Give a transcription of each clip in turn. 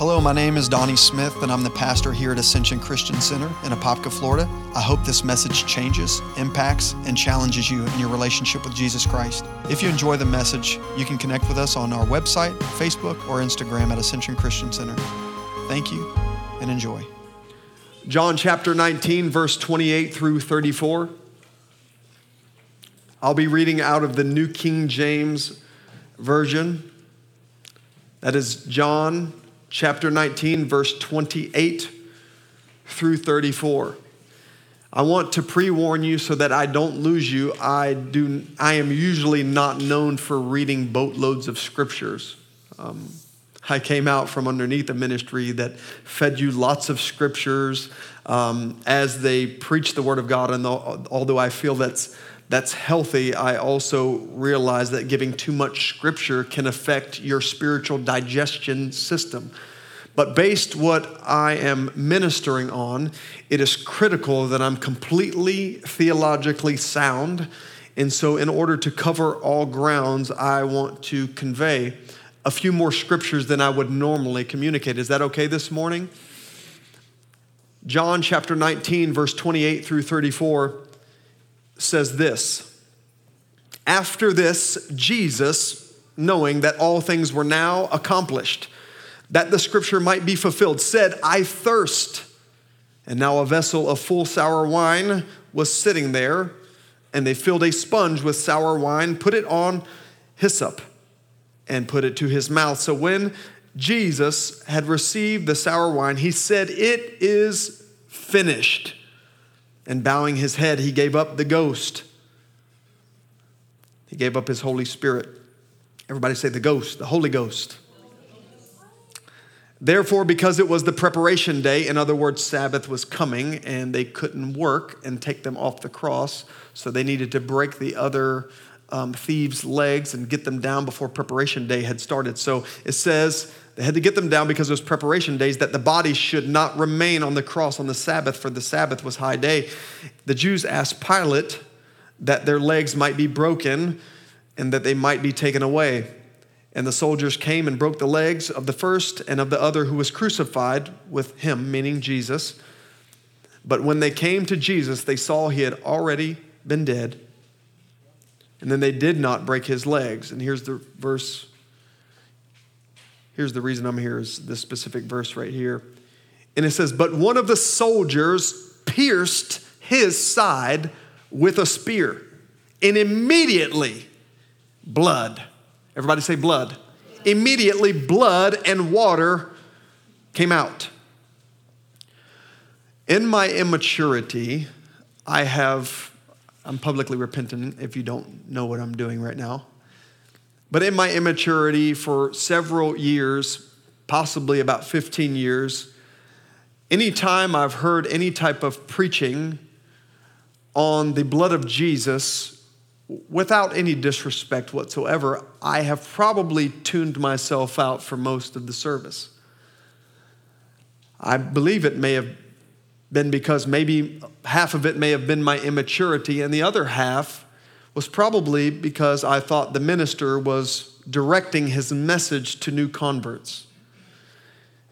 Hello, my name is Donnie Smith, and I'm the pastor here at Ascension Christian Center in Apopka, Florida. I hope this message changes, impacts, and challenges you in your relationship with Jesus Christ. If you enjoy the message, you can connect with us on our website, Facebook, or Instagram at Ascension Christian Center. Thank you and enjoy. John chapter 19, verse 28 through 34. I'll be reading out of the New King James Version. That is John chapter 19, verse 28 through 34. I want to pre-warn you so that I don't lose you. I do. I am usually not known for reading boatloads of scriptures. Um, I came out from underneath a ministry that fed you lots of scriptures um, as they preach the word of God. And although I feel that's that's healthy, I also realize that giving too much scripture can affect your spiritual digestion system. But based what I am ministering on, it is critical that I'm completely theologically sound. And so, in order to cover all grounds, I want to convey a few more scriptures than I would normally communicate. Is that okay this morning? John chapter 19, verse 28 through 34 says this After this, Jesus, knowing that all things were now accomplished, that the scripture might be fulfilled, said, I thirst. And now a vessel of full sour wine was sitting there, and they filled a sponge with sour wine, put it on hyssop, and put it to his mouth. So when Jesus had received the sour wine, he said, It is finished. And bowing his head, he gave up the ghost. He gave up his Holy Spirit. Everybody say the ghost, the Holy Ghost. Therefore, because it was the preparation day, in other words, Sabbath was coming and they couldn't work and take them off the cross, so they needed to break the other um, thieves' legs and get them down before preparation day had started. So it says they had to get them down because it was preparation days, that the body should not remain on the cross on the Sabbath, for the Sabbath was high day. The Jews asked Pilate that their legs might be broken and that they might be taken away. And the soldiers came and broke the legs of the first and of the other who was crucified with him, meaning Jesus. But when they came to Jesus, they saw he had already been dead. And then they did not break his legs. And here's the verse. Here's the reason I'm here is this specific verse right here. And it says, But one of the soldiers pierced his side with a spear, and immediately blood Everybody say blood. Immediately, blood and water came out. In my immaturity, I have, I'm publicly repentant if you don't know what I'm doing right now. But in my immaturity for several years, possibly about 15 years, anytime I've heard any type of preaching on the blood of Jesus, without any disrespect whatsoever, I have probably tuned myself out for most of the service. I believe it may have been because maybe half of it may have been my immaturity, and the other half was probably because I thought the minister was directing his message to new converts.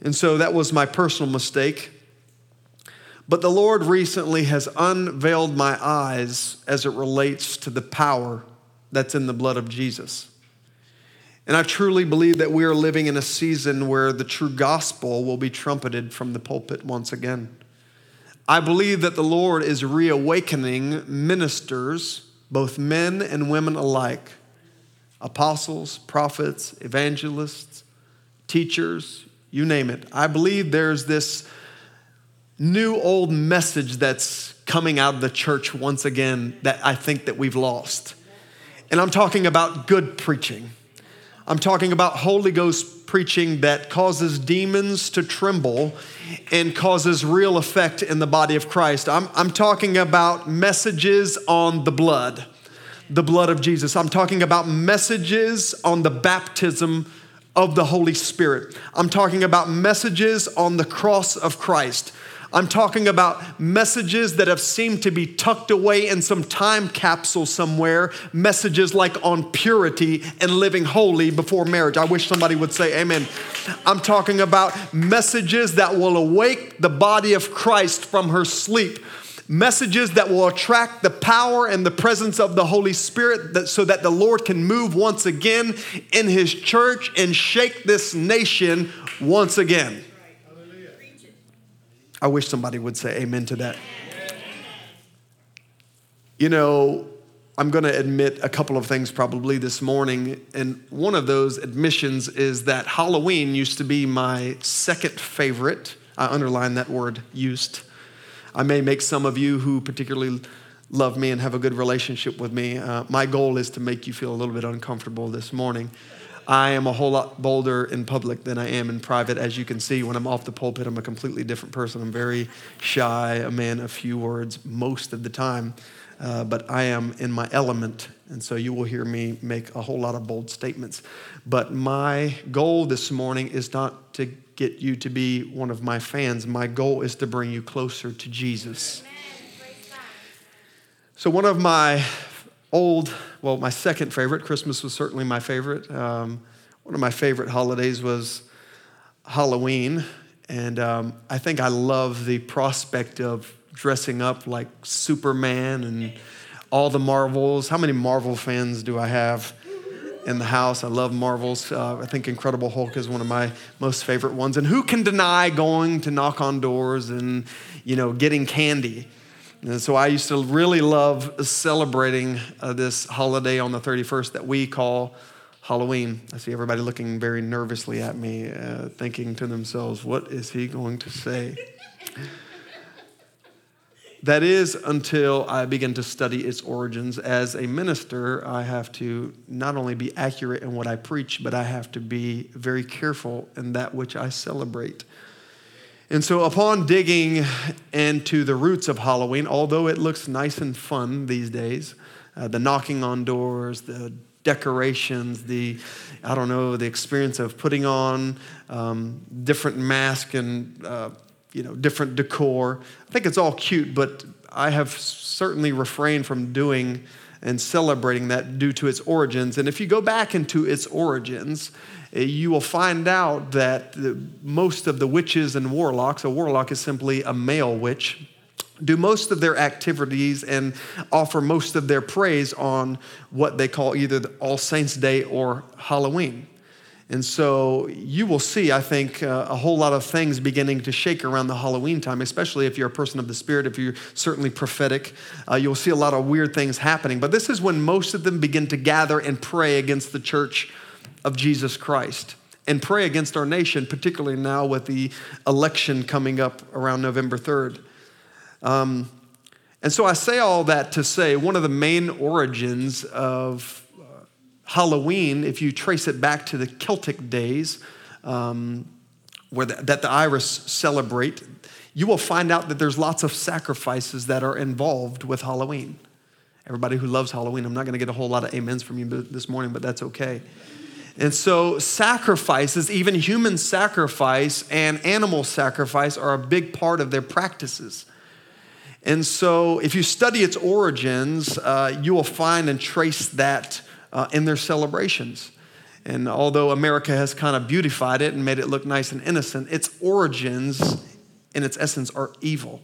And so that was my personal mistake. But the Lord recently has unveiled my eyes as it relates to the power that's in the blood of Jesus. And I truly believe that we are living in a season where the true gospel will be trumpeted from the pulpit once again. I believe that the Lord is reawakening ministers, both men and women alike, apostles, prophets, evangelists, teachers, you name it. I believe there's this new old message that's coming out of the church once again that I think that we've lost. And I'm talking about good preaching. I'm talking about Holy Ghost preaching that causes demons to tremble and causes real effect in the body of Christ. I'm, I'm talking about messages on the blood, the blood of Jesus. I'm talking about messages on the baptism of the Holy Spirit. I'm talking about messages on the cross of Christ. I'm talking about messages that have seemed to be tucked away in some time capsule somewhere, messages like on purity and living holy before marriage. I wish somebody would say amen. I'm talking about messages that will awake the body of Christ from her sleep messages that will attract the power and the presence of the Holy Spirit that, so that the Lord can move once again in His church and shake this nation once again. I wish somebody would say amen to that. You know, I'm going to admit a couple of things probably this morning. And one of those admissions is that Halloween used to be my second favorite. I underline that word used. I may make some of you who particularly love me and have a good relationship with me. Uh, my goal is to make you feel a little bit uncomfortable this morning. I am a whole lot bolder in public than I am in private. As you can see, when I'm off the pulpit, I'm a completely different person. I'm very shy, a man of few words most of the time, uh, but I am in my element. And so you will hear me make a whole lot of bold statements. But my goal this morning is not to get you to be one of my fans. My goal is to bring you closer to Jesus. So, one of my old, well, my second favorite, Christmas was certainly my favorite. Um, one of my favorite holidays was Halloween. And um, I think I love the prospect of dressing up like Superman and all the Marvels. How many Marvel fans do I have in the house? I love Marvels. Uh, I think Incredible Hulk is one of my most favorite ones. And who can deny going to knock on doors and, you know, getting candy? And so I used to really love celebrating uh, this holiday on the 31st that we call Halloween. I see everybody looking very nervously at me, uh, thinking to themselves, what is he going to say? that is until I begin to study its origins. As a minister, I have to not only be accurate in what I preach, but I have to be very careful in that which I celebrate. And so, upon digging into the roots of Halloween, although it looks nice and fun these days, uh, the knocking on doors, the decorations, the, I don't know, the experience of putting on um, different masks and, uh, you know, different decor. I think it's all cute, but I have certainly refrained from doing and celebrating that due to its origins. And if you go back into its origins, you will find out that most of the witches and warlocks, a warlock is simply a male witch, do most of their activities and offer most of their praise on what they call either All Saints' Day or Halloween. And so you will see, I think, uh, a whole lot of things beginning to shake around the Halloween time, especially if you're a person of the Spirit, if you're certainly prophetic. Uh, you'll see a lot of weird things happening. But this is when most of them begin to gather and pray against the church of Jesus Christ and pray against our nation, particularly now with the election coming up around November 3rd. Um, and so I say all that to say one of the main origins of uh, Halloween, if you trace it back to the Celtic days, um, where the, that the Irish celebrate, you will find out that there's lots of sacrifices that are involved with Halloween. Everybody who loves Halloween, I'm not going to get a whole lot of amens from you this morning, but that's okay. And so, sacrifices, even human sacrifice and animal sacrifice, are a big part of their practices. And so, if you study its origins, uh, you will find and trace that uh, in their celebrations. And although America has kind of beautified it and made it look nice and innocent, its origins, in its essence, are evil.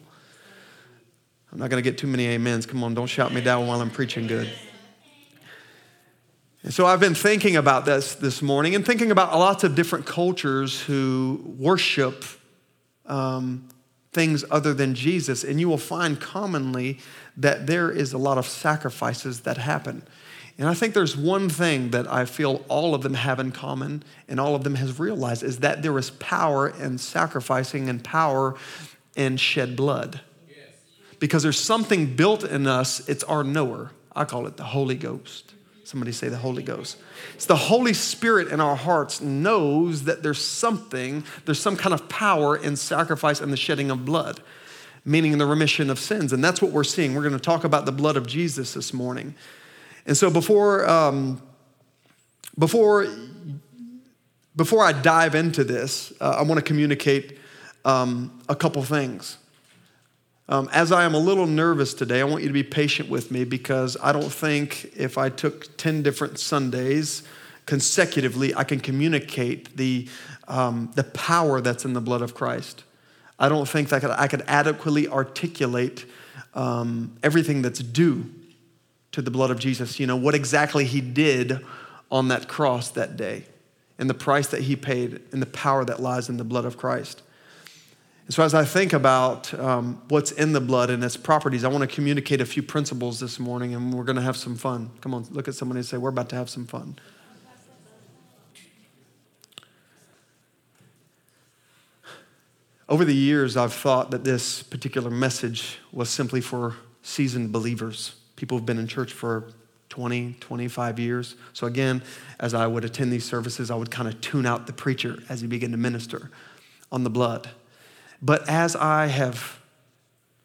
I'm not going to get too many amens. Come on, don't shout me down while I'm preaching good. And so I've been thinking about this this morning and thinking about lots of different cultures who worship um, things other than Jesus. And you will find commonly that there is a lot of sacrifices that happen. And I think there's one thing that I feel all of them have in common and all of them has realized is that there is power in sacrificing and power in shed blood. Because there's something built in us, it's our knower. I call it the Holy Ghost. Somebody say the Holy Ghost. It's the Holy Spirit in our hearts knows that there's something, there's some kind of power in sacrifice and the shedding of blood, meaning the remission of sins. And that's what we're seeing. We're going to talk about the blood of Jesus this morning. And so before, um, before, before I dive into this, uh, I want to communicate um, a couple things. Um, as I am a little nervous today, I want you to be patient with me because I don't think if I took 10 different Sundays consecutively, I can communicate the, um, the power that's in the blood of Christ. I don't think that I could, I could adequately articulate um, everything that's due to the blood of Jesus. You know, what exactly he did on that cross that day, and the price that he paid, and the power that lies in the blood of Christ. And so, as I think about um, what's in the blood and its properties, I want to communicate a few principles this morning, and we're going to have some fun. Come on, look at somebody and say, We're about to have some fun. Over the years, I've thought that this particular message was simply for seasoned believers, people who've been in church for 20, 25 years. So, again, as I would attend these services, I would kind of tune out the preacher as he began to minister on the blood. But as I have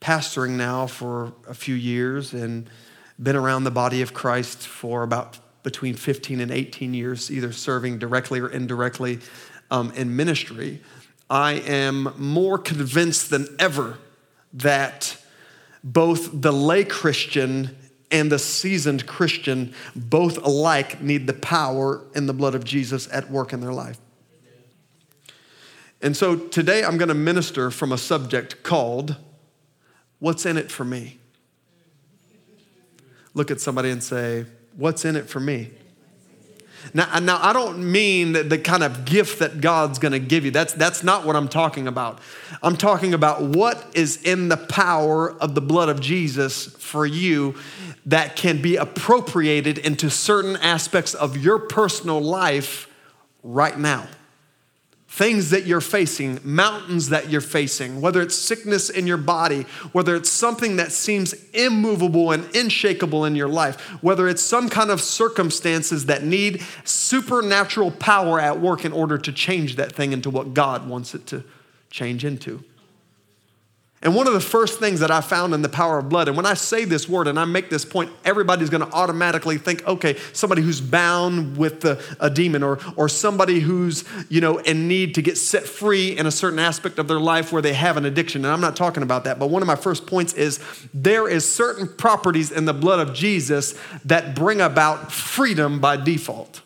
pastoring now for a few years and been around the body of Christ for about between 15 and 18 years, either serving directly or indirectly um, in ministry, I am more convinced than ever that both the lay Christian and the seasoned Christian both alike need the power in the blood of Jesus at work in their life. And so today I'm going to minister from a subject called What's in it for me? Look at somebody and say, What's in it for me? Now, uh, now I don't mean the, the kind of gift that God's going to give you. That's, that's not what I'm talking about. I'm talking about what is in the power of the blood of Jesus for you that can be appropriated into certain aspects of your personal life right now things that you're facing, mountains that you're facing, whether it's sickness in your body, whether it's something that seems immovable and unshakable in your life, whether it's some kind of circumstances that need supernatural power at work in order to change that thing into what God wants it to change into. And one of the first things that I found in the power of blood, and when I say this word and I make this point, everybody's gonna automatically think, okay, somebody who's bound with the, a demon or, or somebody who's, you know, in need to get set free in a certain aspect of their life where they have an addiction. And I'm not talking about that, but one of my first points is there is certain properties in the blood of Jesus that bring about freedom by default.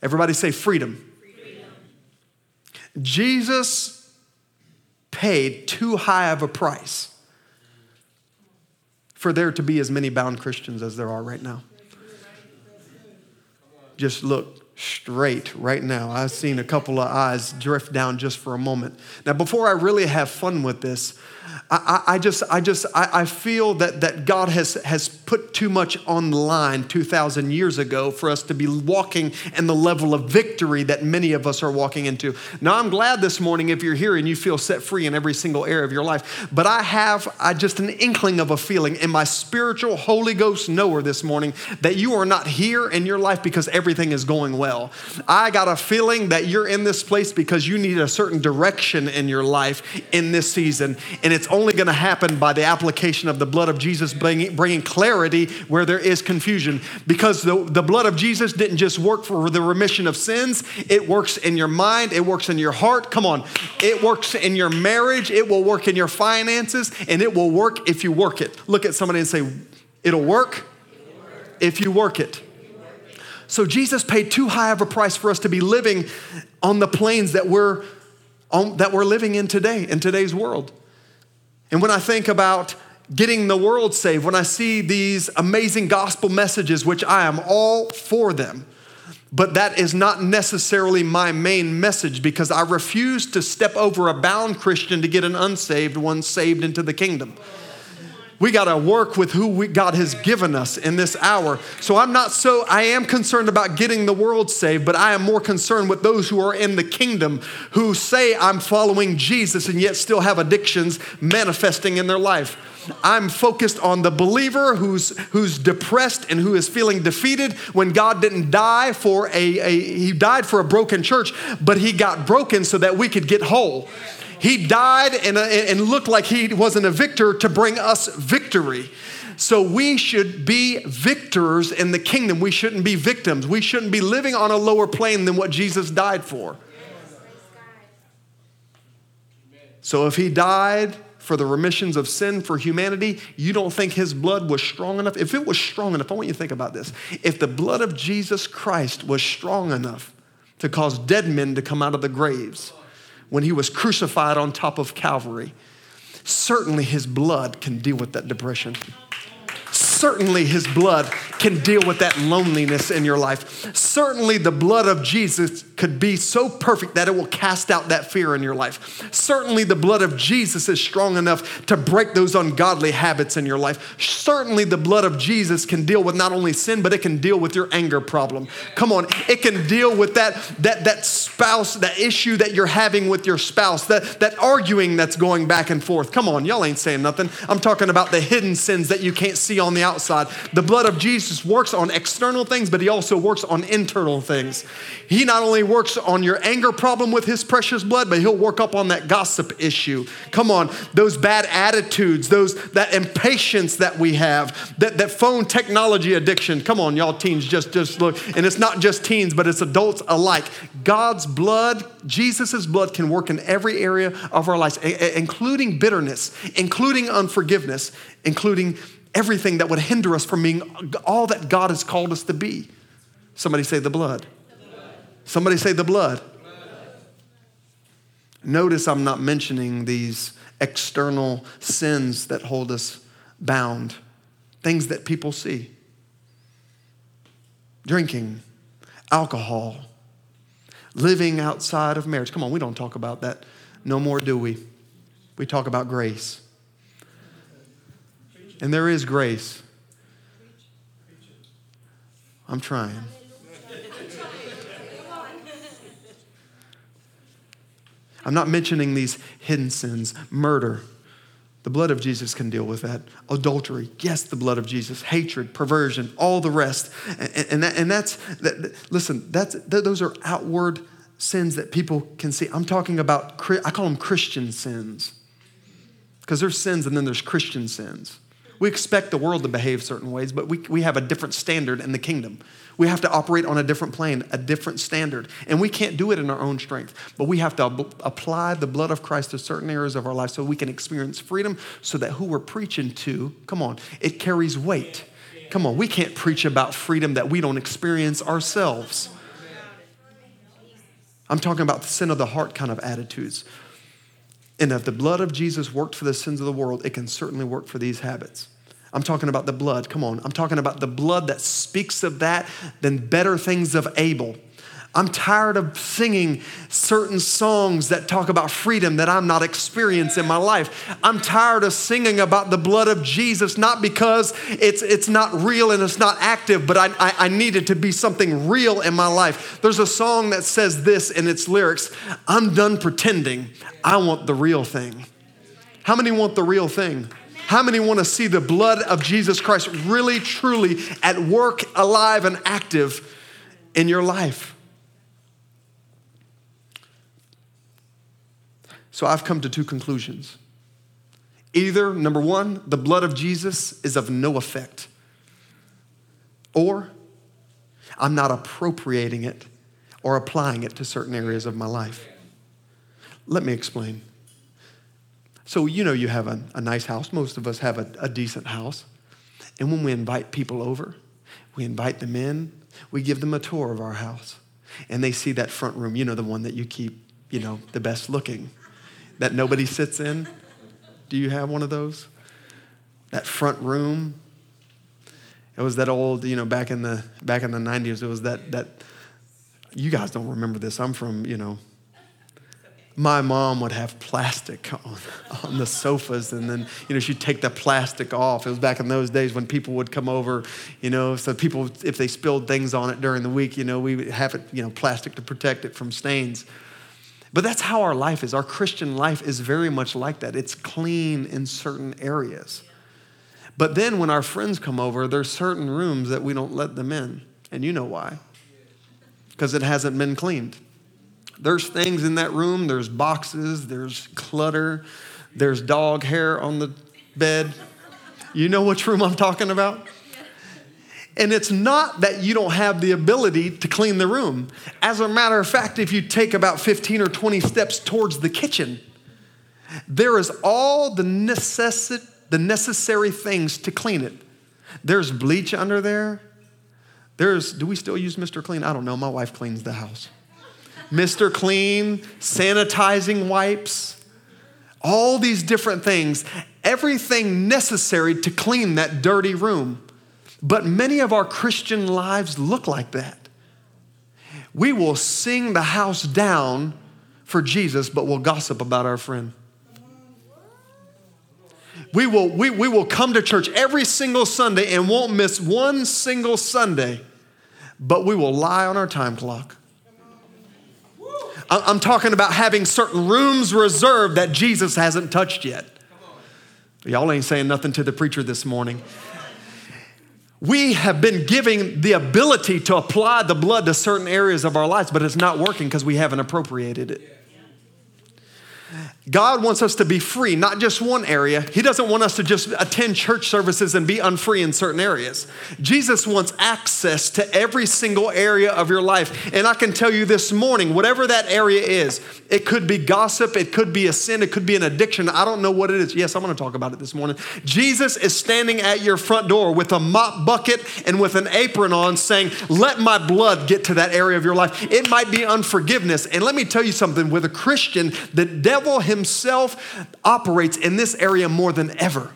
Everybody say freedom. freedom. Jesus paid too high of a price for there to be as many bound Christians as there are right now. Just look straight right now. I've seen a couple of eyes drift down just for a moment. Now, before I really have fun with this, I, I, just, I just, I, I, feel that, that God has, has put too much on the line 2,000 years ago for us to be walking in the level of victory that many of us are walking into. Now, I'm glad this morning if you're here and you feel set free in every single area of your life, but I have I just an inkling of a feeling in my spiritual Holy Ghost knower this morning that you are not here in your life because everything is going well. I got a feeling that you're in this place because you need a certain direction in your life in this season, and it's only going to happen by the application of the blood of Jesus bringing, bringing clarity where there is confusion. Because the, the blood of Jesus didn't just work for the remission of sins, it works in your mind, it works in your heart. Come on, it works in your marriage, it will work in your finances, and it will work if you work it. Look at somebody and say, It'll work if you work it. So Jesus paid too high of a price for us to be living on the planes that we're on, that we're living in today in today's world. And when I think about getting the world saved, when I see these amazing gospel messages, which I am all for them, but that is not necessarily my main message because I refuse to step over a bound Christian to get an unsaved one saved into the kingdom. We got to work with who we, God has given us in this hour. So I'm not so, I am concerned about getting the world saved, but I am more concerned with those who are in the kingdom who say, I'm following Jesus and yet still have addictions manifesting in their life. I'm focused on the believer who's, who's depressed and who is feeling defeated when God didn't die for a, a, he died for a broken church, but he got broken so that we could get whole. He died and, and looked like he wasn't a victor to bring us victory. So we should be victors in the kingdom. We shouldn't be victims. We shouldn't be living on a lower plane than what Jesus died for. So if he died for the remissions of sin for humanity, you don't think his blood was strong enough? If it was strong enough, I want you to think about this. If the blood of Jesus Christ was strong enough to cause dead men to come out of the graves when he was crucified on top of Calvary, certainly his blood can deal with that depression certainly his blood can deal with that loneliness in your life. Certainly the blood of Jesus could be so perfect that it will cast out that fear in your life. Certainly the blood of Jesus is strong enough to break those ungodly habits in your life. Certainly the blood of Jesus can deal with not only sin, but it can deal with your anger problem. Come on, it can deal with that, that, that spouse, that issue that you're having with your spouse, that, that arguing that's going back and forth. Come on, y'all ain't saying nothing. I'm talking about the hidden sins that you can't see on the outside. The blood of Jesus works on external things, but he also works on internal things. He not only works on your anger problem with his precious blood, but he'll work up on that gossip issue. Come on, those bad attitudes, those that impatience that we have, that, that phone technology addiction. Come on, y'all teens, just, just look. And it's not just teens, but it's adults alike. God's blood, Jesus' blood can work in every area of our lives, including bitterness, including unforgiveness, including everything that would hinder us from being all that God has called us to be. Somebody say the blood. Somebody say the blood. blood. Notice I'm not mentioning these external sins that hold us bound, things that people see drinking, alcohol, living outside of marriage. Come on, we don't talk about that no more, do we? We talk about grace. And there is grace. I'm trying. I'm not mentioning these hidden sins, murder. The blood of Jesus can deal with that. Adultery, yes, the blood of Jesus. Hatred, perversion, all the rest. And, and, that, and that's, that, listen, that's, those are outward sins that people can see. I'm talking about, I call them Christian sins. Because there's sins and then there's Christian sins. We expect the world to behave certain ways, but we, we have a different standard in the kingdom. We have to operate on a different plane, a different standard. And we can't do it in our own strength, but we have to ab- apply the blood of Christ to certain areas of our life so we can experience freedom so that who we're preaching to, come on, it carries weight. Come on, we can't preach about freedom that we don't experience ourselves. I'm talking about the sin of the heart kind of attitudes. And if the blood of Jesus worked for the sins of the world, it can certainly work for these habits. I'm talking about the blood. Come on. I'm talking about the blood that speaks of that than better things of Abel. I'm tired of singing certain songs that talk about freedom that I'm not experiencing in my life. I'm tired of singing about the blood of Jesus, not because it's, it's not real and it's not active, but I, I, I need it to be something real in my life. There's a song that says this in its lyrics I'm done pretending. I want the real thing. How many want the real thing? How many want to see the blood of Jesus Christ really, truly at work, alive, and active in your life? So I've come to two conclusions. Either, number one, the blood of Jesus is of no effect, or I'm not appropriating it or applying it to certain areas of my life. Let me explain. So, you know, you have a, a nice house. Most of us have a, a decent house. And when we invite people over, we invite them in, we give them a tour of our house. And they see that front room, you know, the one that you keep, you know, the best looking that nobody sits in? Do you have one of those? That front room. It was that old, you know, back in the back in the 90s, it was that that you guys don't remember this. I'm from, you know, my mom would have plastic on, on the sofas and then you know she'd take the plastic off it was back in those days when people would come over you know so people if they spilled things on it during the week you know we would have it you know plastic to protect it from stains but that's how our life is. Our Christian life is very much like that. It's clean in certain areas. But then when our friends come over, there's certain rooms that we don't let them in. And you know why? Because it hasn't been cleaned. There's things in that room, there's boxes, there's clutter, there's dog hair on the bed. You know which room I'm talking about? And it's not that you don't have the ability to clean the room. As a matter of fact, if you take about 15 or 20 steps towards the kitchen, there is all the, the necessary things to clean it. There's bleach under there. There's, do we still use Mr. Clean? I don't know. My wife cleans the house. Mr. Clean, sanitizing wipes, all these different things, everything necessary to clean that dirty room. But many of our Christian lives look like that. We will sing the house down for Jesus, but we'll gossip about our friend. We will, we, we will come to church every single Sunday and won't miss one single Sunday, but we will lie on our time clock. I'm talking about having certain rooms reserved that Jesus hasn't touched yet. Y'all ain't saying nothing to the preacher this morning. We have been giving the ability to apply the blood to certain areas of our lives, but it's not working because we haven't appropriated it. God wants us to be free, not just one area. He doesn't want us to just attend church services and be unfree in certain areas. Jesus wants access to every single area of your life. And I can tell you this morning, whatever that area is, it could be gossip, it could be a sin, it could be an addiction. I don't know what it is. Yes, I'm going to talk about it this morning. Jesus is standing at your front door with a mop bucket and with an apron on saying, Let my blood get to that area of your life. It might be unforgiveness. And let me tell you something with a Christian, the devil himself himself operates in this area more than ever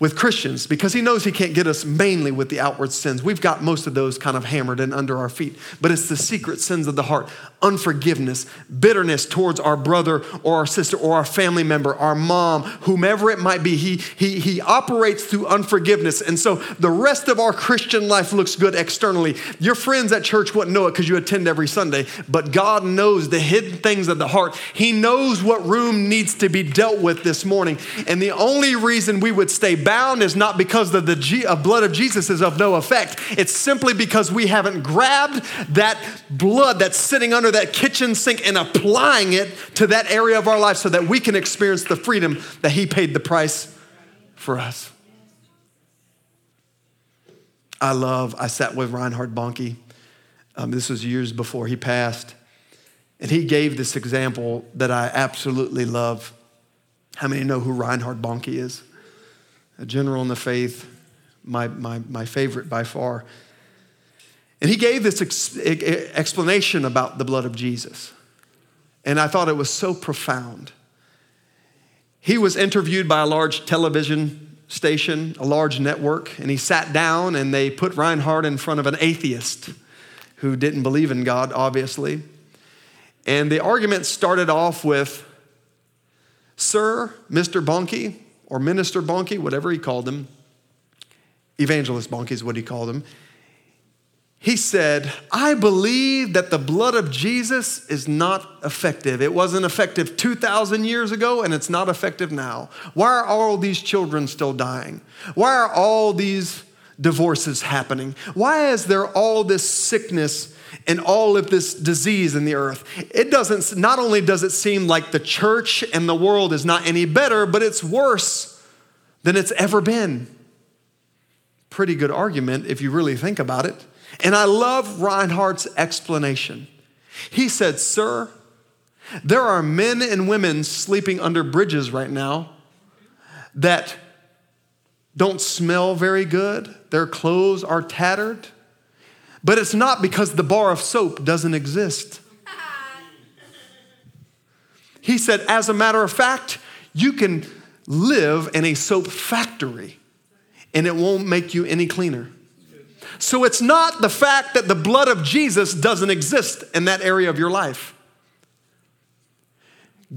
with Christians because he knows he can't get us mainly with the outward sins. We've got most of those kind of hammered and under our feet, but it's the secret sins of the heart unforgiveness, bitterness towards our brother or our sister or our family member, our mom, whomever it might be. He, he, he operates through unforgiveness. And so the rest of our Christian life looks good externally. Your friends at church wouldn't know it because you attend every Sunday, but God knows the hidden things of the heart. He knows what room needs to be dealt with this morning. And the only reason we would stay bound is not because of the G, uh, blood of Jesus is of no effect. It's simply because we haven't grabbed that blood that's sitting under that kitchen sink and applying it to that area of our life so that we can experience the freedom that He paid the price for us. I love, I sat with Reinhard Bonnke. Um, this was years before he passed. And he gave this example that I absolutely love. How many know who Reinhard Bonnke is? A general in the faith, my, my, my favorite by far. And he gave this ex- explanation about the blood of Jesus. And I thought it was so profound. He was interviewed by a large television station, a large network, and he sat down and they put Reinhard in front of an atheist who didn't believe in God, obviously. And the argument started off with Sir, Mr. Bonnke, or Minister Bonnke, whatever he called him, Evangelist Bonnke is what he called him he said, I believe that the blood of Jesus is not effective. It wasn't effective 2,000 years ago, and it's not effective now. Why are all these children still dying? Why are all these divorces happening? Why is there all this sickness and all of this disease in the earth? It doesn't, not only does it seem like the church and the world is not any better, but it's worse than it's ever been. Pretty good argument if you really think about it. And I love Reinhard's explanation. He said, Sir, there are men and women sleeping under bridges right now that don't smell very good, their clothes are tattered, but it's not because the bar of soap doesn't exist. He said, as a matter of fact, you can live in a soap factory and it won't make you any cleaner. So it's not the fact that the blood of Jesus doesn't exist in that area of your life.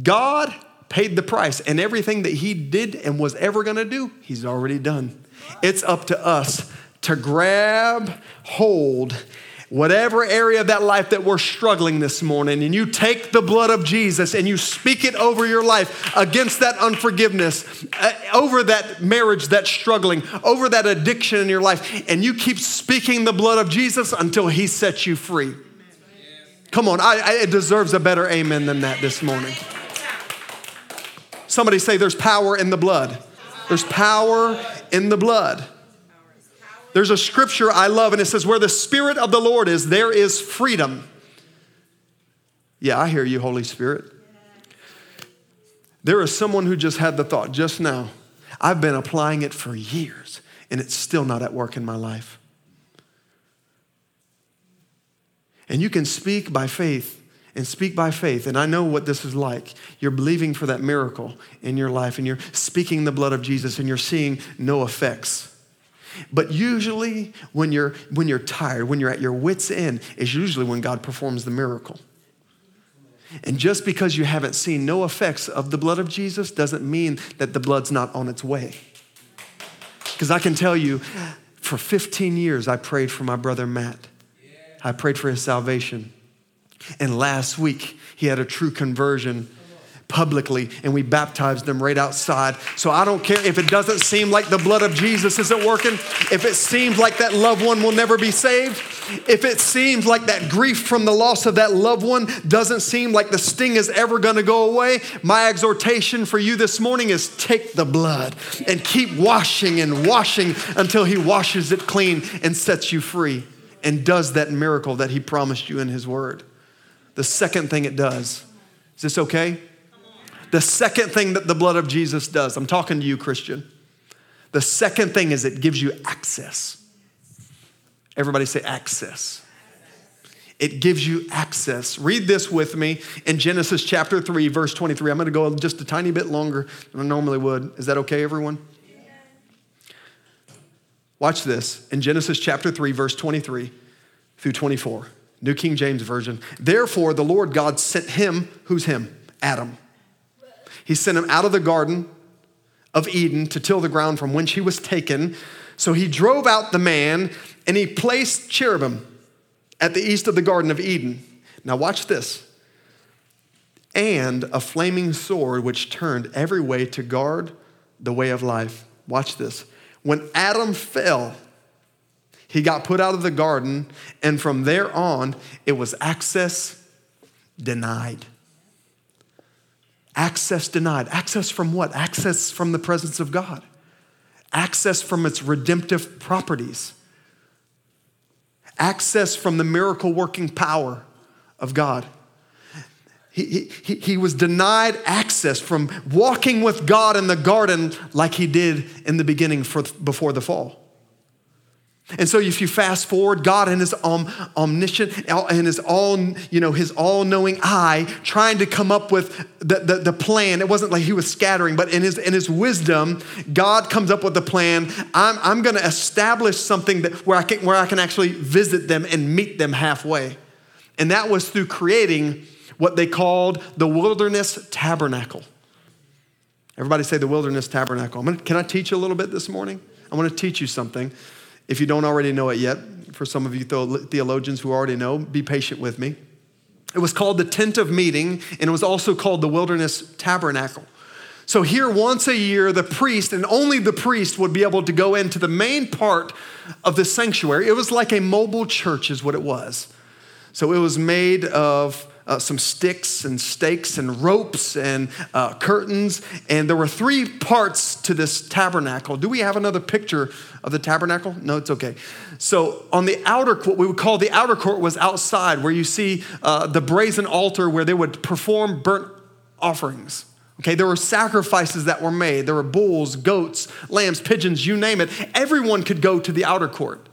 God paid the price, and everything that He did and was ever gonna do, He's already done. It's up to us to grab hold whatever area of that life that we're struggling this morning, and you take the blood of Jesus and you speak it over your life against that unforgiveness, uh, over that marriage that's struggling, over that addiction in your life, and you keep speaking the blood of Jesus until He sets you free. Come on, I, I, it deserves a better amen than that this morning. Somebody say, There's power in the blood. There's power in the blood. There's a scripture I love, and it says, Where the Spirit of the Lord is, there is freedom. Yeah, I hear you, Holy Spirit. There is someone who just had the thought just now. I've been applying it for years, and it's still not at work in my life. And you can speak by faith and speak by faith. And I know what this is like. You're believing for that miracle in your life, and you're speaking the blood of Jesus, and you're seeing no effects. But usually, when you're, when you're tired, when you're at your wits' end, is usually when God performs the miracle. And just because you haven't seen no effects of the blood of Jesus doesn't mean that the blood's not on its way. Because I can tell you, for 15 years, I prayed for my brother Matt. I prayed for his salvation. And last week, he had a true conversion publicly and we baptized them right outside. So I don't care if it doesn't seem like the blood of Jesus isn't working, if it seems like that loved one will never be saved, if it seems like that grief from the loss of that loved one doesn't seem like the sting is ever going to go away, my exhortation for you this morning is take the blood and keep washing and washing until he washes it clean and sets you free and does that miracle that he promised you in his word. The second thing it does, is this okay? The second thing that the blood of Jesus does, I'm talking to you, Christian. The second thing is it gives you access. Everybody say access. It gives you access. Read this with me in Genesis chapter 3, verse 23. I'm going to go just a tiny bit longer than I normally would. Is that okay, everyone? Watch this in Genesis chapter 3, verse 23 through 24. New King James Version. Therefore, the Lord God sent him, who's him? Adam. He sent him out of the garden of Eden to till the ground from whence he was taken. So he drove out the man and he placed cherubim at the east of the Garden of Eden. Now, watch this. And a flaming sword which turned every way to guard the way of life. Watch this. When Adam fell, he got put out of the garden, and from there on, it was access denied. Access denied. Access from what? Access from the presence of God, access from its redemptive properties, access from the miracle working power of God. He, he, he was denied access from walking with God in the garden like he did in the beginning for, before the fall. And so if you fast forward, God in his om, omniscient and his all, you know, his all-knowing eye trying to come up with the, the, the, plan. It wasn't like he was scattering, but in his, in his wisdom, God comes up with the plan. I'm, I'm gonna establish something that where I, can, where I can actually visit them and meet them halfway. And that was through creating what they called the wilderness tabernacle. Everybody say the wilderness tabernacle. Gonna, can I teach you a little bit this morning? I wanna teach you something. If you don't already know it yet, for some of you theologians who already know, be patient with me. It was called the tent of meeting, and it was also called the wilderness tabernacle. So, here once a year, the priest, and only the priest, would be able to go into the main part of the sanctuary. It was like a mobile church, is what it was. So, it was made of uh, some sticks and stakes and ropes and uh, curtains. And there were three parts to this tabernacle. Do we have another picture of the tabernacle? No, it's okay. So on the outer court, we would call the outer court was outside, where you see uh, the brazen altar where they would perform burnt offerings. Okay, there were sacrifices that were made. There were bulls, goats, lambs, pigeons, you name it. Everyone could go to the outer court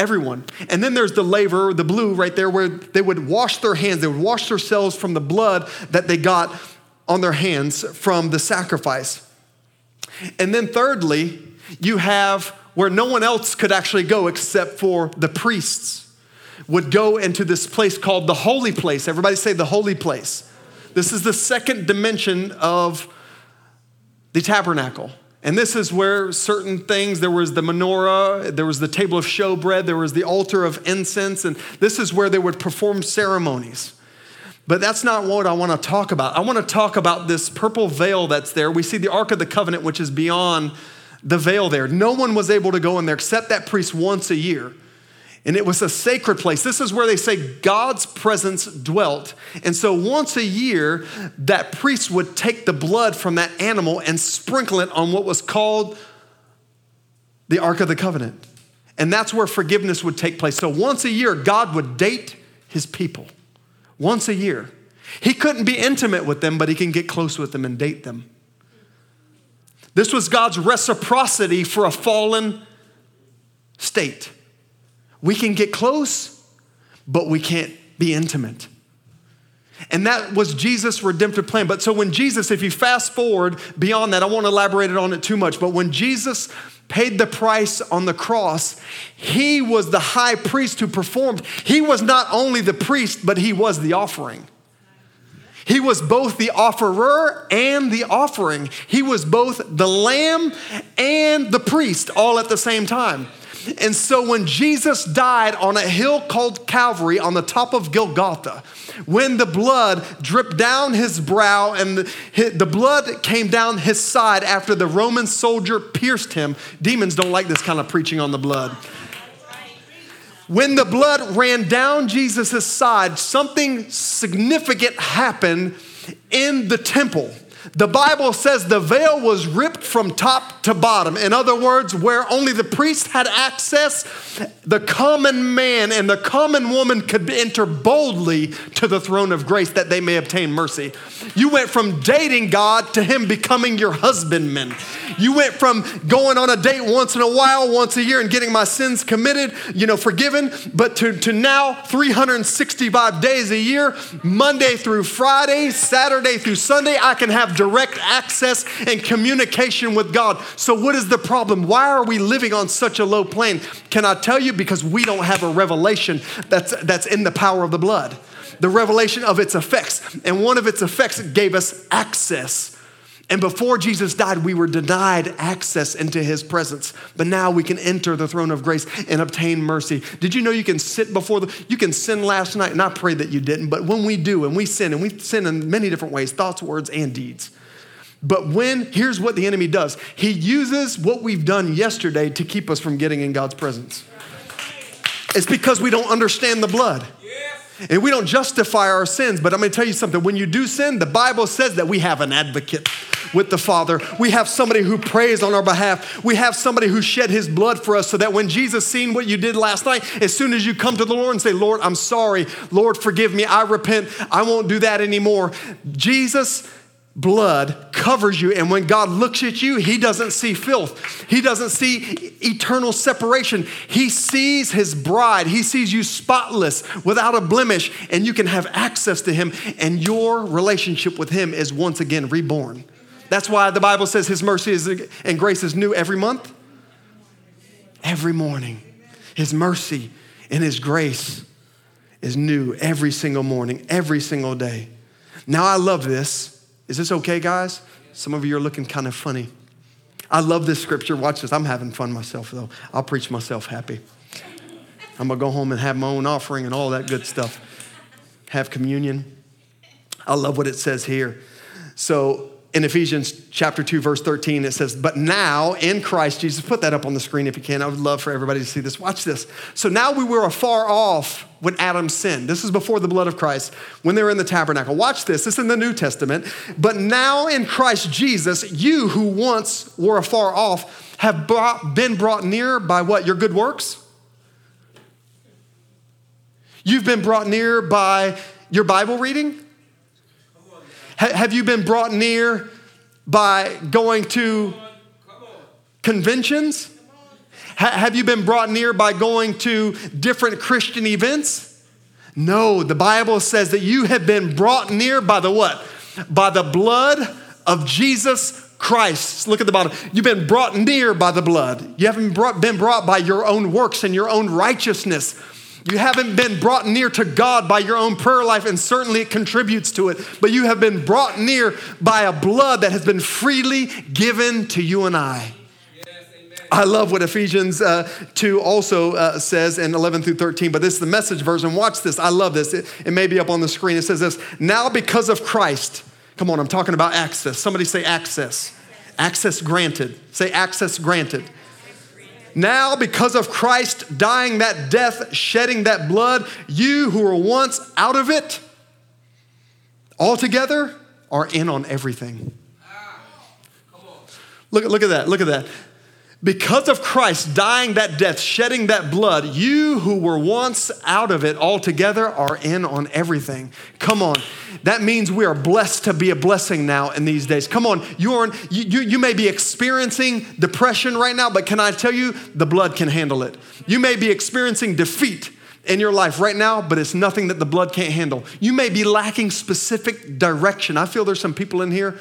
everyone. And then there's the laver, the blue right there, where they would wash their hands, they would wash themselves from the blood that they got on their hands from the sacrifice. And then, thirdly, you have where no one else could actually go except for the priests would go into this place called the holy place. Everybody say the holy place. This is the second dimension of the tabernacle. And this is where certain things, there was the menorah, there was the table of showbread, there was the altar of incense, and this is where they would perform ceremonies. But that's not what I want to talk about. I want to talk about this purple veil that's there. We see the Ark of the Covenant, which is beyond the veil there. No one was able to go in there except that priest once a year. And it was a sacred place. This is where they say God's presence dwelt. And so once a year, that priest would take the blood from that animal and sprinkle it on what was called the Ark of the Covenant. And that's where forgiveness would take place. So once a year, God would date his people. Once a year. He couldn't be intimate with them, but he can get close with them and date them. This was God's reciprocity for a fallen state. We can get close, but we can't be intimate. And that was Jesus' redemptive plan. But so when Jesus, if you fast forward beyond that, I won't elaborate on it too much, but when Jesus paid the price on the cross, he was the high priest who performed. He was not only the priest, but he was the offering. He was both the offerer and the offering. He was both the lamb and the priest all at the same time. And so when Jesus died on a hill called Calvary on the top of Golgotha, when the blood dripped down his brow and the, the blood came down his side after the Roman soldier pierced him, demons don't like this kind of preaching on the blood. When the blood ran down Jesus' side, something significant happened in the temple. The Bible says the veil was ripped from top to bottom. In other words, where only the priest had access, the common man and the common woman could enter boldly to the throne of grace that they may obtain mercy. You went from dating God to Him becoming your husbandman. You went from going on a date once in a while, once a year, and getting my sins committed, you know, forgiven, but to, to now 365 days a year, Monday through Friday, Saturday through Sunday, I can have direct access and communication with God. So, what is the problem? Why are we living on such a low plane? Can I tell you? Because we don't have a revelation that's, that's in the power of the blood, the revelation of its effects. And one of its effects gave us access. And before Jesus died, we were denied access into his presence. But now we can enter the throne of grace and obtain mercy. Did you know you can sit before the, you can sin last night? And I pray that you didn't, but when we do, and we sin, and we sin in many different ways thoughts, words, and deeds. But when, here's what the enemy does he uses what we've done yesterday to keep us from getting in God's presence. It's because we don't understand the blood. And we don't justify our sins, but I'm gonna tell you something. When you do sin, the Bible says that we have an advocate with the Father. We have somebody who prays on our behalf. We have somebody who shed his blood for us so that when Jesus seen what you did last night, as soon as you come to the Lord and say, Lord, I'm sorry. Lord, forgive me. I repent. I won't do that anymore. Jesus blood covers you. And when God looks at you, He doesn't see filth, He doesn't see eternal separation. He sees His bride, He sees you spotless, without a blemish, and you can have access to Him, and your relationship with Him is once again reborn. That's why the Bible says His mercy is, and grace is new every month, every morning. His mercy and His grace is new every single morning, every single day. Now, I love this is this okay, guys? Some of you are looking kind of funny. I love this scripture. Watch this. I'm having fun myself, though. I'll preach myself happy. I'm going to go home and have my own offering and all that good stuff. Have communion. I love what it says here. So, in Ephesians chapter 2, verse 13, it says, But now in Christ Jesus, put that up on the screen if you can. I would love for everybody to see this. Watch this. So now we were afar off when Adam sinned. This is before the blood of Christ, when they were in the tabernacle. Watch this. This is in the New Testament. But now in Christ Jesus, you who once were afar off have brought, been brought near by what? Your good works? You've been brought near by your Bible reading? Have you been brought near by going to conventions? have you been brought near by going to different Christian events? No, the Bible says that you have been brought near by the what? By the blood of Jesus Christ. Look at the bottom. You've been brought near by the blood. You haven't been brought by your own works and your own righteousness. You haven't been brought near to God by your own prayer life, and certainly it contributes to it, but you have been brought near by a blood that has been freely given to you and I. I love what Ephesians uh, 2 also uh, says in 11 through 13, but this is the message version. Watch this. I love this. It, it may be up on the screen. It says this Now, because of Christ, come on, I'm talking about access. Somebody say access. Access granted. Say access granted. Now, because of Christ dying that death, shedding that blood, you who were once out of it, altogether are in on everything. Ah, look, look at that. Look at that. Because of Christ dying that death, shedding that blood, you who were once out of it altogether are in on everything. Come on. That means we are blessed to be a blessing now in these days. Come on. You, are, you, you, you may be experiencing depression right now, but can I tell you, the blood can handle it. You may be experiencing defeat in your life right now, but it's nothing that the blood can't handle. You may be lacking specific direction. I feel there's some people in here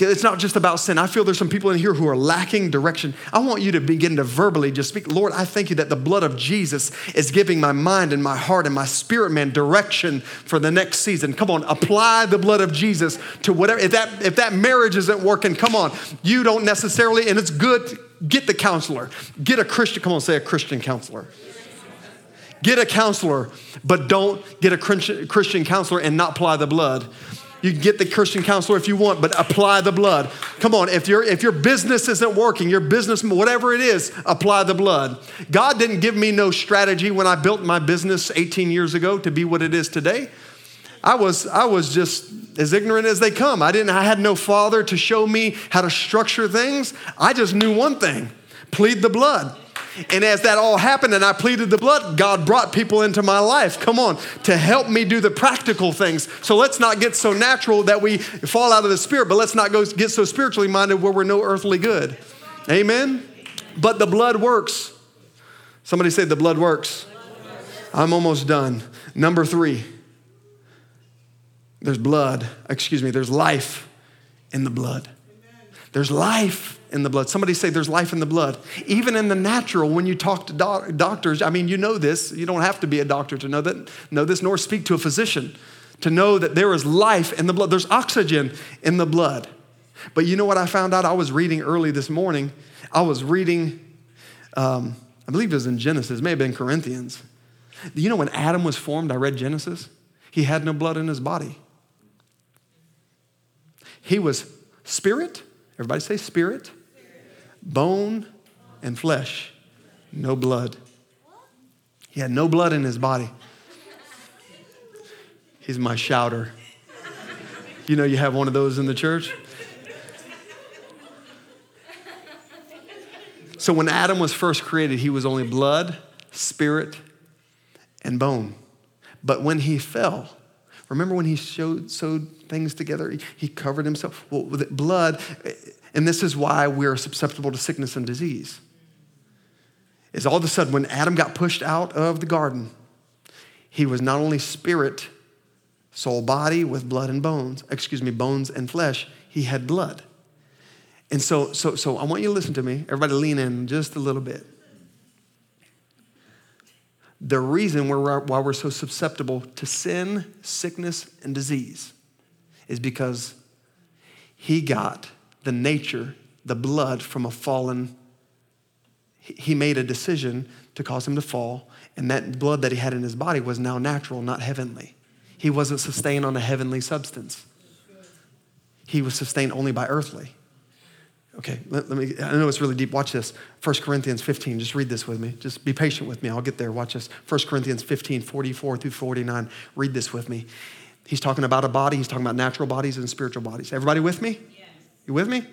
it's not just about sin. I feel there's some people in here who are lacking direction. I want you to begin to verbally just speak, Lord, I thank you that the blood of Jesus is giving my mind and my heart and my spirit man direction for the next season. Come on, apply the blood of Jesus to whatever. If that, if that marriage isn't working, come on. You don't necessarily, and it's good, get the counselor. Get a Christian, come on, say a Christian counselor. Get a counselor, but don't get a Christian counselor and not apply the blood you can get the Christian counselor if you want, but apply the blood. Come on, if, your if your business isn't working, your business, whatever it is, apply the blood. God didn't give me no strategy when I built my business 18 years ago to be what it is today. I was, I was just as ignorant as they come. I didn't, I had no father to show me how to structure things. I just knew one thing plead the blood. And as that all happened and I pleaded the blood, God brought people into my life, come on, to help me do the practical things. So let's not get so natural that we fall out of the spirit, but let's not go get so spiritually minded where we're no earthly good. Amen? But the blood works. Somebody say the blood works. I'm almost done. Number three, there's blood, excuse me, there's life in the blood. There's life in the blood. Somebody say there's life in the blood. Even in the natural, when you talk to doc- doctors, I mean, you know this. You don't have to be a doctor to know that, know this, nor speak to a physician to know that there is life in the blood. There's oxygen in the blood. But you know what I found out? I was reading early this morning. I was reading, um, I believe it was in Genesis, may have been Corinthians. You know when Adam was formed, I read Genesis, he had no blood in his body. He was spirit Everybody say spirit, bone, and flesh. No blood. He had no blood in his body. He's my shouter. You know, you have one of those in the church. So when Adam was first created, he was only blood, spirit, and bone. But when he fell, remember when he showed, sewed things together. He covered himself. Well, with blood, and this is why we're susceptible to sickness and disease. Is all of a sudden when Adam got pushed out of the garden, he was not only spirit, soul, body with blood and bones, excuse me, bones and flesh, he had blood. And so, so, so I want you to listen to me. Everybody lean in just a little bit. The reason we're, why we're so susceptible to sin, sickness, and disease is because he got the nature, the blood from a fallen. He made a decision to cause him to fall, and that blood that he had in his body was now natural, not heavenly. He wasn't sustained on a heavenly substance. He was sustained only by earthly. Okay, let, let, me, I know it's really deep. Watch this. 1 Corinthians 15, just read this with me. Just be patient with me. I'll get there. Watch this. 1 Corinthians 15, 44 through 49. Read this with me. He's talking about a body, he's talking about natural bodies and spiritual bodies. Everybody with me? Yes. You with me?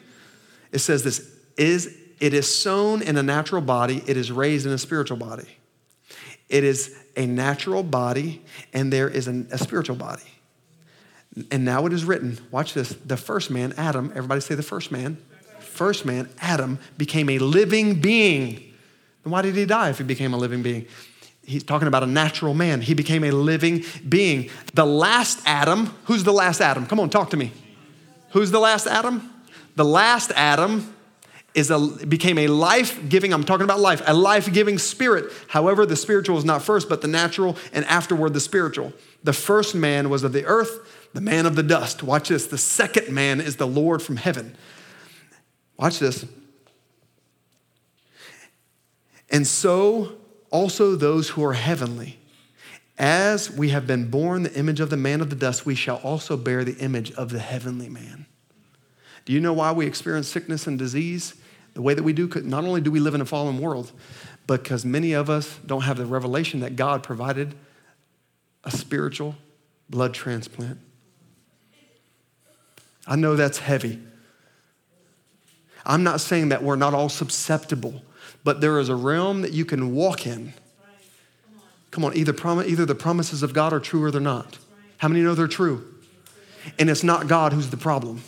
It says this is it is sown in a natural body, it is raised in a spiritual body. It is a natural body, and there is an, a spiritual body. And now it is written, watch this, the first man, Adam, everybody say the first man. First man, Adam, became a living being. Then why did he die if he became a living being? he's talking about a natural man. He became a living being. The last Adam, who's the last Adam? Come on, talk to me. Who's the last Adam? The last Adam is a, became a life-giving, I'm talking about life, a life-giving spirit. However, the spiritual is not first, but the natural, and afterward the spiritual. The first man was of the earth, the man of the dust. Watch this. The second man is the Lord from heaven. Watch this. And so also those who are heavenly. As we have been borne the image of the man of the dust, we shall also bear the image of the heavenly man. Do you know why we experience sickness and disease the way that we do? Not only do we live in a fallen world, but because many of us don't have the revelation that God provided a spiritual blood transplant. I know that's heavy. I'm not saying that we're not all susceptible, but there is a realm that you can walk in. Come on, either, prom- either the promises of God are true or they're not. How many know they're true? And it's not God who's the problem.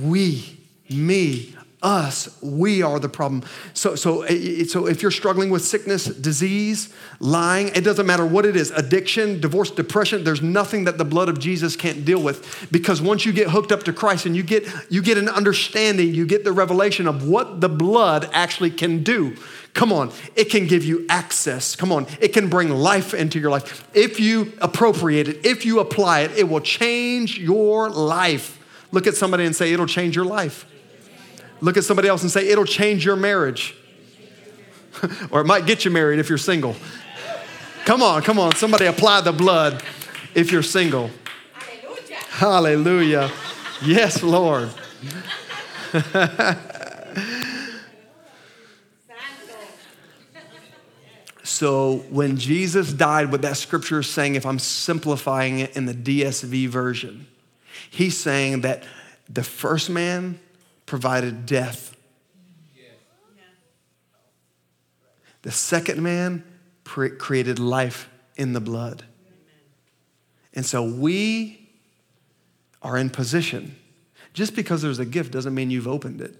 We, me, us, we are the problem. So, so, so if you're struggling with sickness, disease, lying, it doesn't matter what it is addiction, divorce, depression, there's nothing that the blood of Jesus can't deal with. Because once you get hooked up to Christ and you get, you get an understanding, you get the revelation of what the blood actually can do. Come on, it can give you access. Come on, it can bring life into your life. If you appropriate it, if you apply it, it will change your life. Look at somebody and say, It'll change your life. Look at somebody else and say, It'll change your marriage. or it might get you married if you're single. Come on, come on. Somebody apply the blood if you're single. Hallelujah. Hallelujah. Yes, Lord. so when Jesus died, what that scripture is saying, if I'm simplifying it in the DSV version, he's saying that the first man provided death. The second man created life in the blood. And so we are in position. Just because there's a gift doesn't mean you've opened it.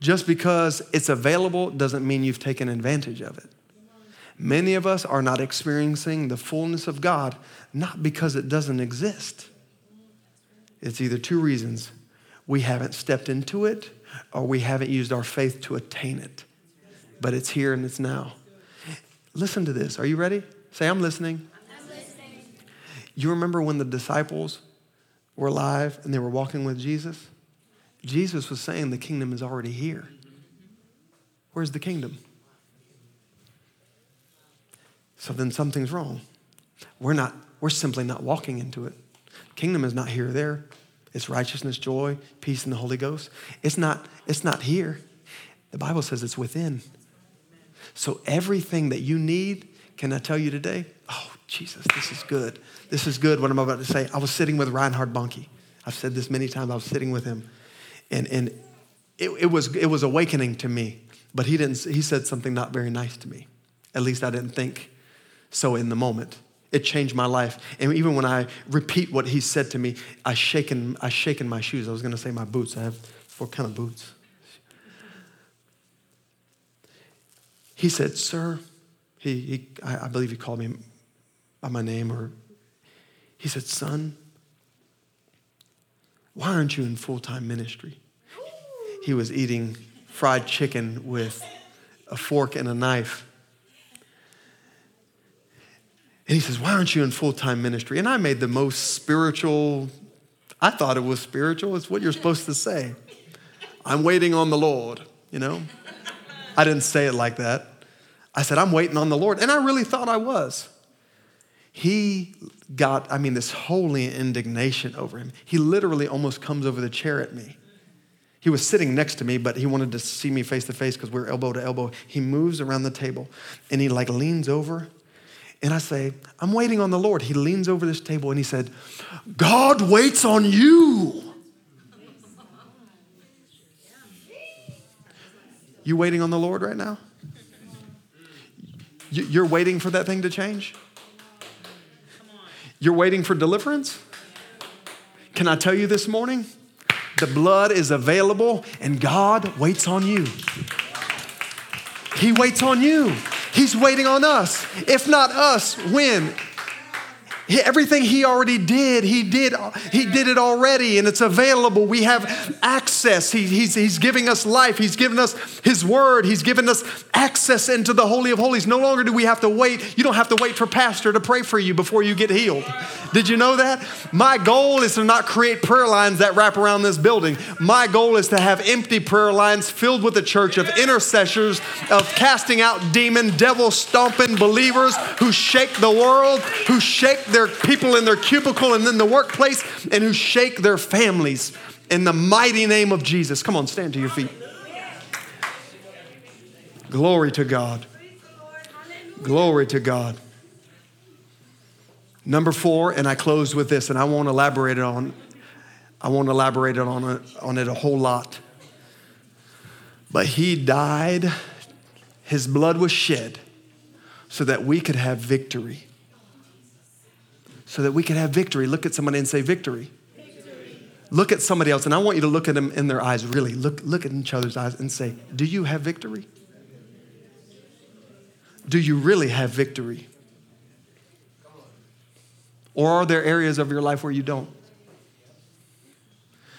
Just because it's available doesn't mean you've taken advantage of it. Many of us are not experiencing the fullness of God, not because it doesn't exist. It's either two reasons we haven't stepped into it or we haven't used our faith to attain it. But it's here and it's now. Listen to this. Are you ready? Say, I'm listening. I'm listening. You remember when the disciples were alive and they were walking with Jesus? Jesus was saying the kingdom is already here. Where's the kingdom? So then something's wrong. We're not, we're simply not walking into it. Kingdom is not here or there. It's righteousness, joy, peace in the Holy Ghost. It's not, it's not here. The Bible says it's within. So everything that you need, can I tell you today? Oh, Jesus, this is good. This is good what I'm about to say. I was sitting with Reinhard Bonnke. I've said this many times. I was sitting with him. And, and it, it, was, it was awakening to me. But he, didn't, he said something not very nice to me. At least I didn't think so in the moment. It changed my life. And even when I repeat what he said to me, I shaken, I shaken my shoes. I was going to say my boots. I have four kind of boots. He said, Sir, he, he I, I believe he called me by my name, or he said, Son, why aren't you in full time ministry? He was eating fried chicken with a fork and a knife. And he says, Why aren't you in full time ministry? And I made the most spiritual, I thought it was spiritual. It's what you're supposed to say. I'm waiting on the Lord, you know? I didn't say it like that. I said, I'm waiting on the Lord. And I really thought I was. He got, I mean, this holy indignation over him. He literally almost comes over the chair at me. He was sitting next to me, but he wanted to see me face to face because we we're elbow to elbow. He moves around the table and he like leans over and I say, I'm waiting on the Lord. He leans over this table and he said, God waits on you. You waiting on the Lord right now? You're waiting for that thing to change? You're waiting for deliverance? Can I tell you this morning? The blood is available and God waits on you. He waits on you. He's waiting on us. If not us, when? Everything he already did, he did, he did it already, and it's available. We have access. He, he's, he's giving us life. He's given us his word. He's given us access into the Holy of Holies. No longer do we have to wait. You don't have to wait for pastor to pray for you before you get healed. Did you know that? My goal is to not create prayer lines that wrap around this building. My goal is to have empty prayer lines filled with a church of intercessors, of casting out demon, devil stomping believers who shake the world, who shake their people in their cubicle and in the workplace, and who shake their families in the mighty name of Jesus. Come on, stand to your feet. Glory to God. Glory to God. Number four, and I close with this, and I won't elaborate on, I won't elaborate on it, on it a whole lot. But he died, his blood was shed so that we could have victory. So that we could have victory. Look at somebody and say, Victory. victory. Look at somebody else, and I want you to look at them in their eyes, really. Look, look at each other's eyes and say, Do you have victory? Do you really have victory? Or are there areas of your life where you don't?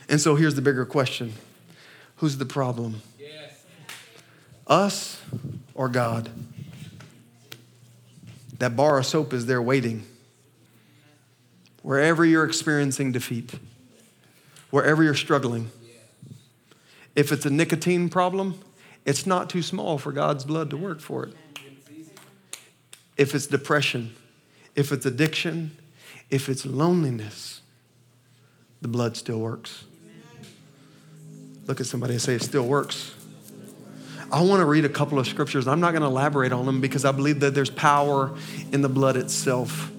And so here's the bigger question Who's the problem? Us or God? That bar of soap is there waiting. Wherever you're experiencing defeat, wherever you're struggling, if it's a nicotine problem, it's not too small for God's blood to work for it. If it's depression, if it's addiction, if it's loneliness, the blood still works. Look at somebody and say, It still works. I want to read a couple of scriptures. I'm not going to elaborate on them because I believe that there's power in the blood itself.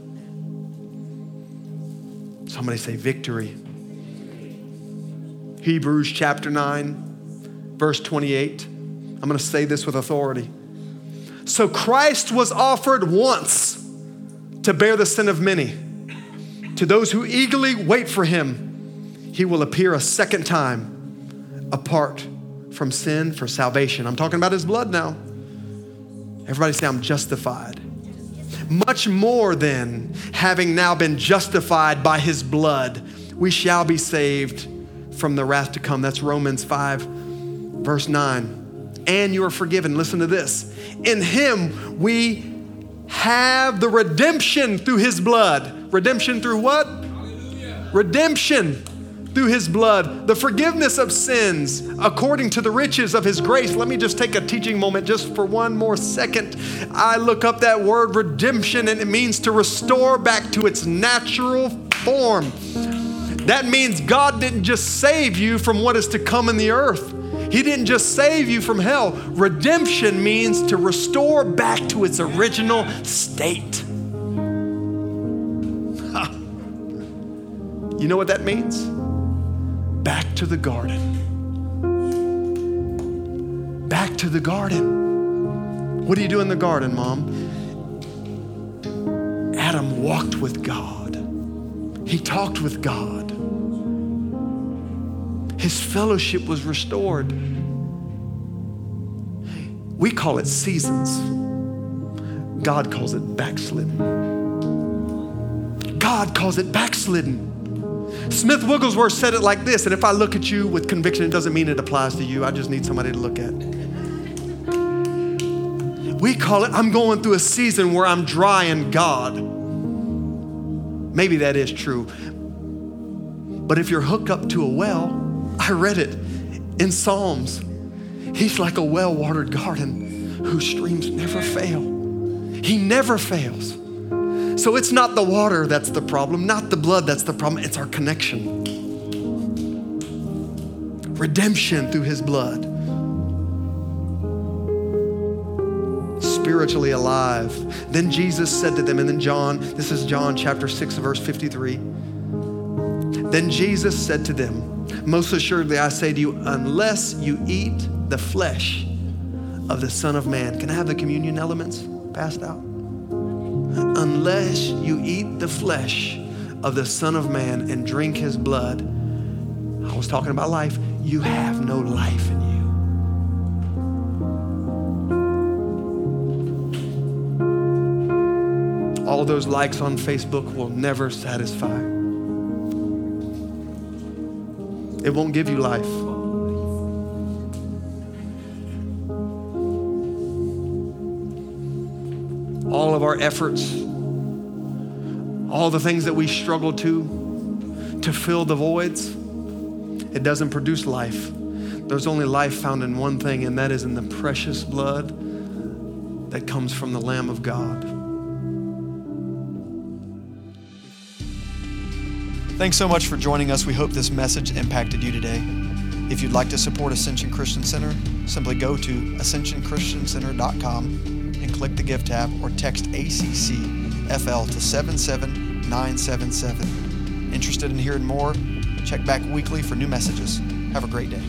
Somebody say, Victory. Hebrews chapter 9, verse 28. I'm going to say this with authority. So Christ was offered once to bear the sin of many. To those who eagerly wait for him, he will appear a second time apart from sin for salvation. I'm talking about his blood now. Everybody say, I'm justified. Much more than having now been justified by his blood, we shall be saved from the wrath to come. That's Romans 5, verse 9. And you are forgiven. Listen to this. In him we have the redemption through his blood. Redemption through what? Hallelujah. Redemption through his blood, the forgiveness of sins according to the riches of his grace. Let me just take a teaching moment just for one more second. I look up that word redemption, and it means to restore back to its natural form. That means God didn't just save you from what is to come in the earth. He didn't just save you from hell. Redemption means to restore back to its original state. You know what that means? Back to the garden. Back to the garden. What do you do in the garden, Mom? Adam walked with God, he talked with God. His fellowship was restored. We call it seasons. God calls it backslidden. God calls it backslidden. Smith Wigglesworth said it like this, and if I look at you with conviction, it doesn't mean it applies to you. I just need somebody to look at. We call it, I'm going through a season where I'm dry in God. Maybe that is true. But if you're hooked up to a well, I read it in Psalms. He's like a well watered garden whose streams never fail. He never fails. So it's not the water that's the problem, not the blood that's the problem, it's our connection. Redemption through his blood. Spiritually alive. Then Jesus said to them, and then John, this is John chapter 6, verse 53. Then Jesus said to them, Most assuredly I say to you, unless you eat the flesh of the Son of Man. Can I have the communion elements passed out? Unless you eat the flesh of the Son of Man and drink his blood, I was talking about life, you have no life in you. All those likes on Facebook will never satisfy. It won't give you life. Efforts, all the things that we struggle to, to fill the voids, it doesn't produce life. There's only life found in one thing, and that is in the precious blood that comes from the Lamb of God. Thanks so much for joining us. We hope this message impacted you today. If you'd like to support Ascension Christian Center, simply go to ascensionchristiancenter.com click the Give tab or text ACCFL to 77 977. Interested in hearing more? Check back weekly for new messages. Have a great day.